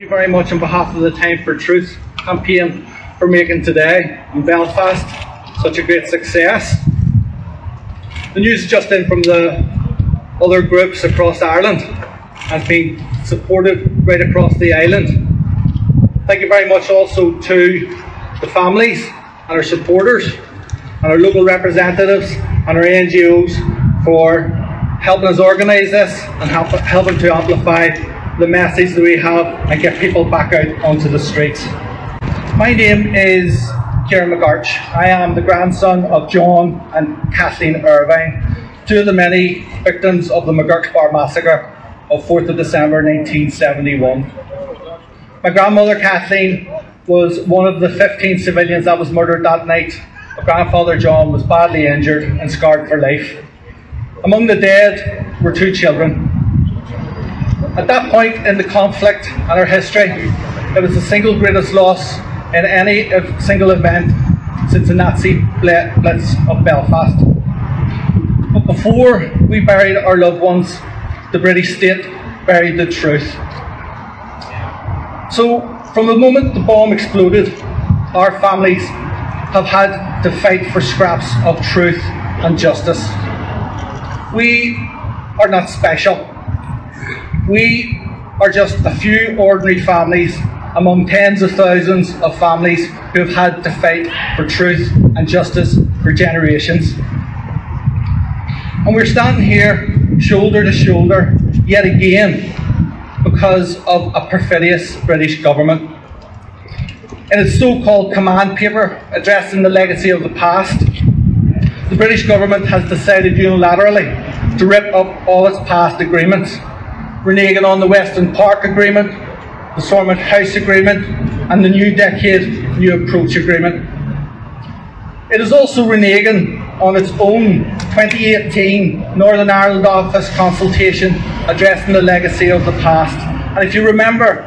Thank you very much on behalf of the Time for Truth campaign for making today in Belfast such a great success. The news is just in from the other groups across Ireland has been supported right across the island. Thank you very much also to the families and our supporters and our local representatives and our NGOs for helping us organise this and help, helping to amplify the message that we have and get people back out onto the streets. My name is Kieran MacAirt. I am the grandson of John and Kathleen Irvine, two of the many victims of the McGurk Bar massacre of 4th of December 1971. My grandmother Kathleen was one of the 15 civilians that was murdered that night. My grandfather John was badly injured and scarred for life. Among the dead were two children, at that point in the conflict and our history, it was the single greatest loss in any single event since the Nazi blitz of Belfast. But before we buried our loved ones, the British state buried the truth. So, from the moment the bomb exploded, our families have had to fight for scraps of truth and justice. We are not special. We are just a few ordinary families among tens of thousands of families who have had to fight for truth and justice for generations. And we're standing here shoulder to shoulder yet again because of a perfidious British government. In its so called command paper addressing the legacy of the past, the British government has decided unilaterally to rip up all its past agreements reneging on the Weston Park Agreement, the Stormont House Agreement, and the New Decade New Approach Agreement. It is also reneging on its own 2018 Northern Ireland Office consultation addressing the legacy of the past. And if you remember,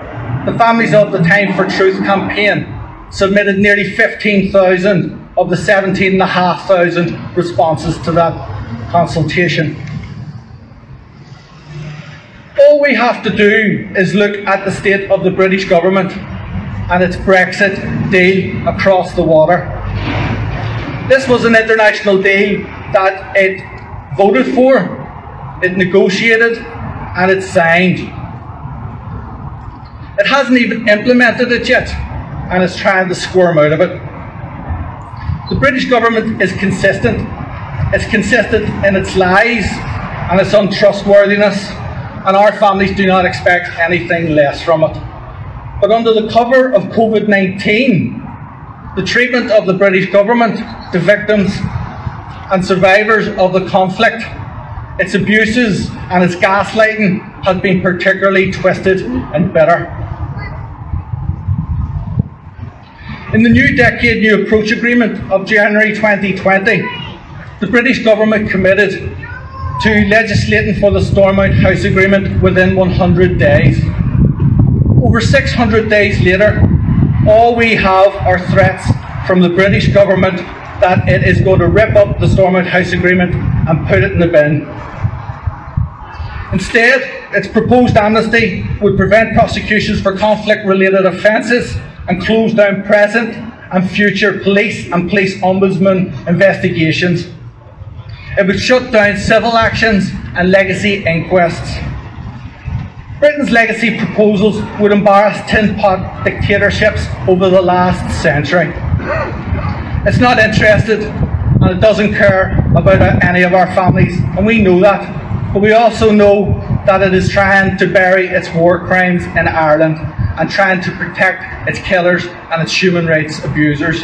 the Families of the Time for Truth campaign submitted nearly 15,000 of the 17,500 responses to that consultation all we have to do is look at the state of the British government and its Brexit deal across the water. This was an international deal that it voted for, it negotiated, and it signed. It hasn't even implemented it yet and is trying to squirm out of it. The British government is consistent. It's consistent in its lies and its untrustworthiness and our families do not expect anything less from it. But under the cover of COVID 19, the treatment of the British government to victims and survivors of the conflict, its abuses and its gaslighting has been particularly twisted and bitter. In the New Decade New Approach Agreement of January 2020, the British government committed to legislating for the Stormont House Agreement within 100 days. Over 600 days later, all we have are threats from the British government that it is going to rip up the Stormont House Agreement and put it in the bin. Instead, its proposed amnesty would prevent prosecutions for conflict related offences and close down present and future police and police ombudsman investigations. It would shut down civil actions and legacy inquests. Britain's legacy proposals would embarrass tin pot dictatorships over the last century. It's not interested and it doesn't care about any of our families, and we know that. But we also know that it is trying to bury its war crimes in Ireland and trying to protect its killers and its human rights abusers.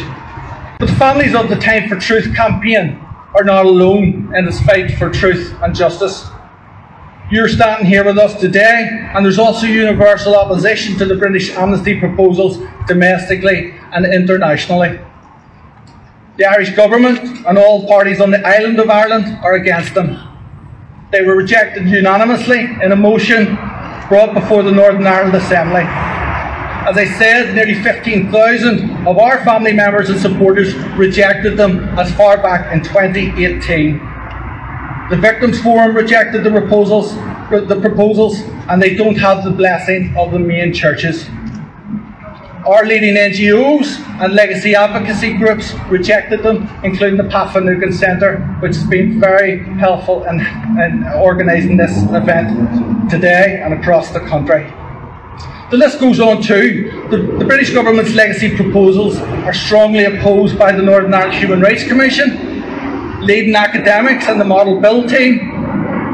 But the Families of the Time for Truth campaign are not alone in this fight for truth and justice. You're standing here with us today, and there's also universal opposition to the British amnesty proposals domestically and internationally. The Irish government and all parties on the island of Ireland are against them. They were rejected unanimously in a motion brought before the Northern Ireland Assembly. As I said, nearly 15,000 of our family members and supporters rejected them as far back in 2018. The Victims Forum rejected the proposals, the proposals, and they don't have the blessing of the main churches. Our leading NGOs and legacy advocacy groups rejected them, including the Pat Finucane Centre, which has been very helpful in, in organising this event today and across the country. The list goes on too. The, the, British government's legacy proposals are strongly opposed by the Northern Ireland Human Rights Commission, leading academics and the Model Bill team,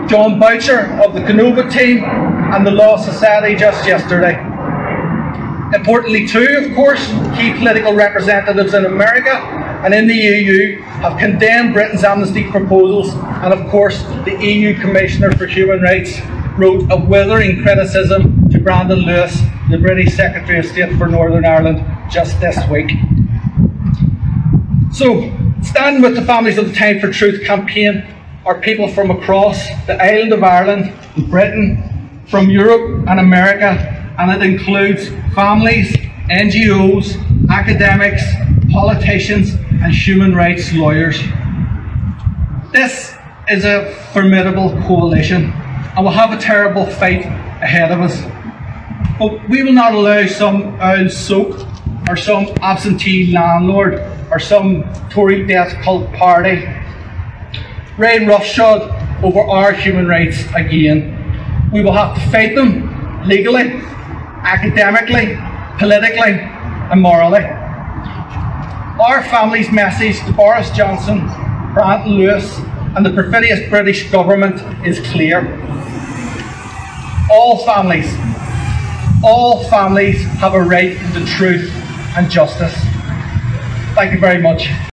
Jon Boutcher of the Kenova team, and the Law Society just yesterday. Importantly, too, of course, key political representatives in America and in the EU have condemned Britain's amnesty proposals, and of course, the EU Commissioner for Human Rights wrote a withering criticism Brandon Lewis, the British Secretary of State for Northern Ireland, just this week. So, standing with the Families of the Time for Truth campaign are people from across the island of Ireland, Britain, from Europe and America, and it includes families, NGOs, academics, politicians, and human rights lawyers. This is a formidable coalition, and we'll have a terrible fight ahead of us. But we will not allow some uh, old soap or some absentee landlord or some Tory death cult party rain roughshod over our human rights again. We will have to fight them legally academically, politically, and morally. Our family's message to Boris Johnson, Brandon Lewis, and the perfidious British government is clear. All families, all families have a right to truth and justice. Thank you very much.